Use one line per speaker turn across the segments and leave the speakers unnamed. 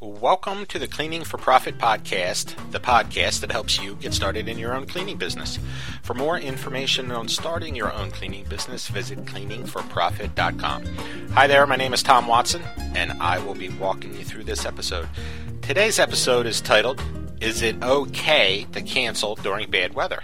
Welcome to the Cleaning for Profit podcast, the podcast that helps you get started in your own cleaning business. For more information on starting your own cleaning business, visit cleaningforprofit.com. Hi there, my name is Tom Watson, and I will be walking you through this episode. Today's episode is titled, Is It Okay to Cancel During Bad Weather?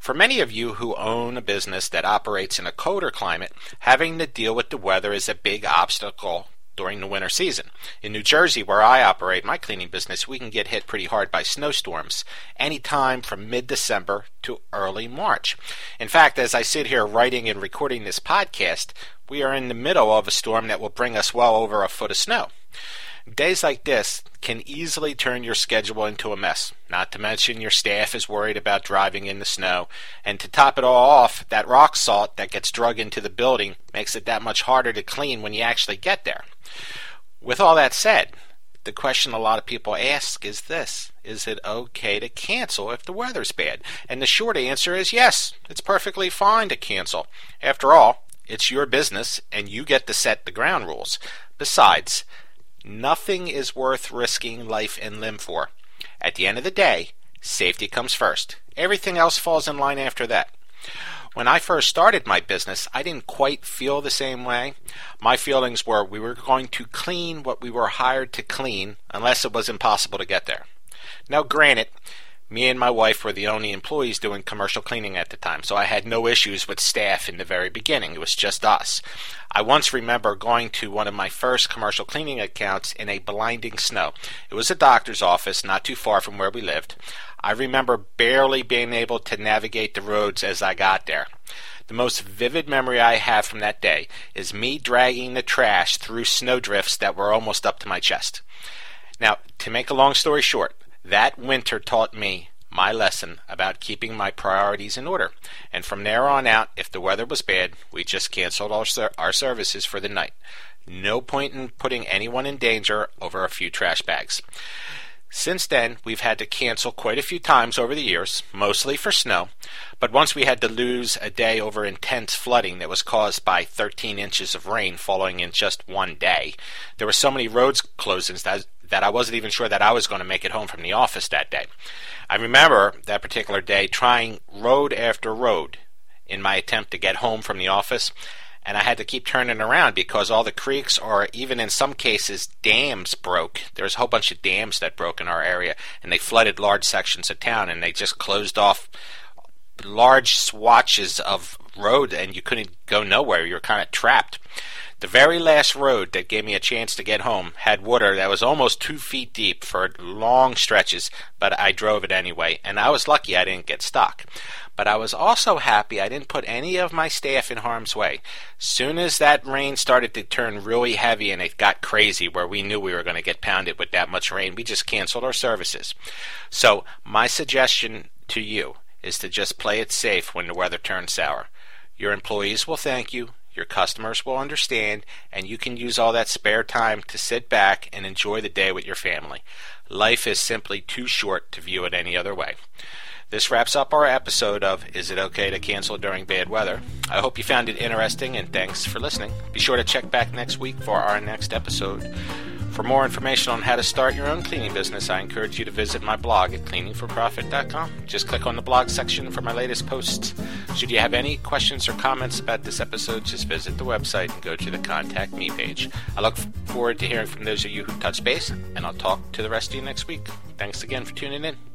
For many of you who own a business that operates in a colder climate, having to deal with the weather is a big obstacle during the winter season. In New Jersey, where I operate my cleaning business, we can get hit pretty hard by snowstorms anytime from mid December to early March. In fact, as I sit here writing and recording this podcast, we are in the middle of a storm that will bring us well over a foot of snow. Days like this can easily turn your schedule into a mess, not to mention your staff is worried about driving in the snow. And to top it all off, that rock salt that gets drug into the building makes it that much harder to clean when you actually get there. With all that said, the question a lot of people ask is this Is it okay to cancel if the weather's bad? And the short answer is yes, it's perfectly fine to cancel. After all, it's your business and you get to set the ground rules. Besides, Nothing is worth risking life and limb for. At the end of the day, safety comes first. Everything else falls in line after that. When I first started my business, I didn't quite feel the same way. My feelings were we were going to clean what we were hired to clean unless it was impossible to get there. Now, granted, me and my wife were the only employees doing commercial cleaning at the time, so I had no issues with staff in the very beginning. It was just us. I once remember going to one of my first commercial cleaning accounts in a blinding snow. It was a doctor's office not too far from where we lived. I remember barely being able to navigate the roads as I got there. The most vivid memory I have from that day is me dragging the trash through snowdrifts that were almost up to my chest. Now, to make a long story short, that winter taught me my lesson about keeping my priorities in order. And from there on out, if the weather was bad, we just canceled our, our services for the night. No point in putting anyone in danger over a few trash bags. Since then, we've had to cancel quite a few times over the years, mostly for snow, but once we had to lose a day over intense flooding that was caused by 13 inches of rain falling in just one day. There were so many roads closings that that I wasn't even sure that I was going to make it home from the office that day. I remember that particular day trying road after road in my attempt to get home from the office, and I had to keep turning around because all the creeks, or even in some cases, dams broke. There's a whole bunch of dams that broke in our area, and they flooded large sections of town, and they just closed off large swatches of road, and you couldn't go nowhere. You were kind of trapped. The very last road that gave me a chance to get home had water that was almost two feet deep for long stretches, but I drove it anyway, and I was lucky I didn't get stuck. But I was also happy I didn't put any of my staff in harm's way. Soon as that rain started to turn really heavy and it got crazy where we knew we were going to get pounded with that much rain, we just canceled our services. So, my suggestion to you is to just play it safe when the weather turns sour. Your employees will thank you, your customers will understand, and you can use all that spare time to sit back and enjoy the day with your family. Life is simply too short to view it any other way. This wraps up our episode of Is It Okay to Cancel During Bad Weather? I hope you found it interesting and thanks for listening. Be sure to check back next week for our next episode. For more information on how to start your own cleaning business, I encourage you to visit my blog at cleaningforprofit.com. Just click on the blog section for my latest posts. Should you have any questions or comments about this episode, just visit the website and go to the Contact Me page. I look forward to hearing from those of you who touch base, and I'll talk to the rest of you next week. Thanks again for tuning in.